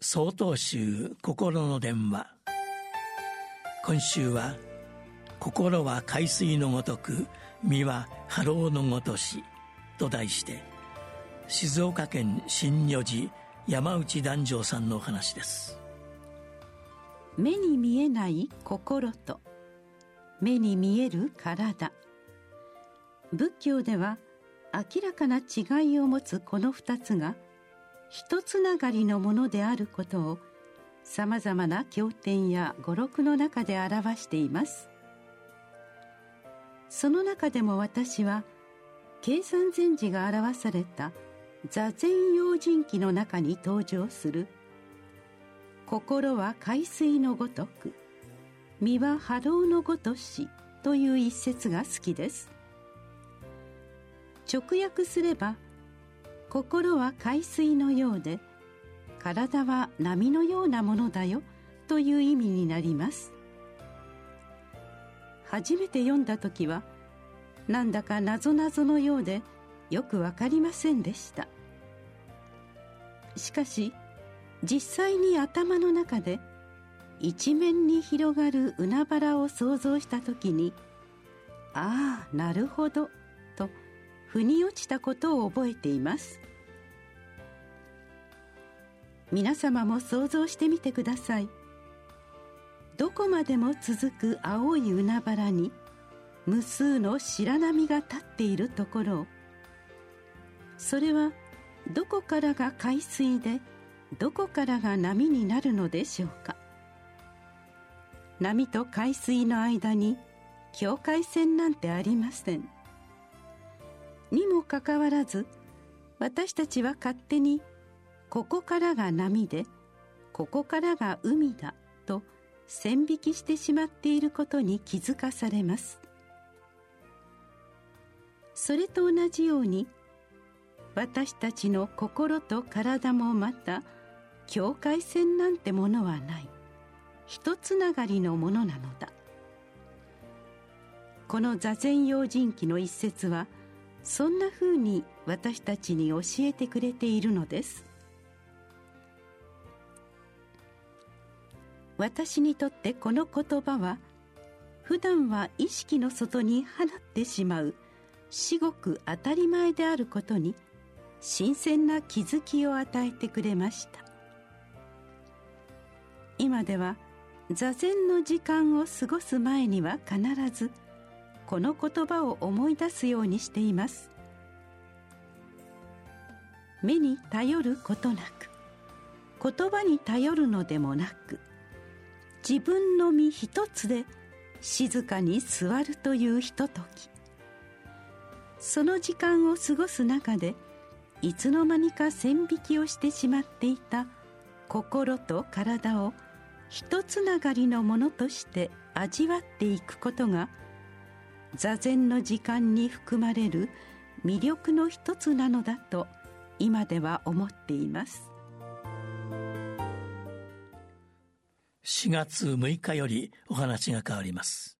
総統集心の電話。今週は「心は海水のごとく身は波浪のごとし」と題して静岡県新如寺山内壇上さんのお話です。目に見えない心と目に見える体。仏教では明らかな違いを持つこの二つが「一つながりのものであることをさまざまな経典や語録の中で表しています。その中でも私は計算禅師が表された座禅用心記の中に登場する「心は海水のごとく身は波動のごとし」という一節が好きです。直訳すれば「心は海水のようで体は波のようなものだよという意味になります。初めて読んだ時はなんだかなぞなぞのようでよくわかりませんでした。しかし実際に頭の中で一面に広がる海原を想像した時にああなるほど腑に落ちたことを覚えています。皆様も想像してみてください。どこまでも続く青い海原に無数の白波が立っているところ。それはどこからが海水でどこからが波になるのでしょうか。波と海水の間に境界線なんてありません。にもかかわらず私たちは勝手にここからが波でここからが海だと線引きしてしまっていることに気づかされます。それと同じように私たちの心と体もまた境界線なんてものはない。一つながりのものなのだ。この座禅用心記の一節はそんなふうに私たちに教えてくれているのです。私にとってこの言葉は普段は意識の外に放ってしまう至極当たり前であることに新鮮な気づきを与えてくれました。今では座禅の時間を過ごす前には必ずこの言葉を思い出すようにしています。目に頼ることなく言葉に頼るのでもなく自分の身一つで静かに座るというひととき。その時間を過ごす中でいつの間にか線引きをしてしまっていた心と体を一つながりのものとして味わっていくことが座禅の時間に含まれる魅力の一つなのだと今では思っています。4月6日よりお話が変わります。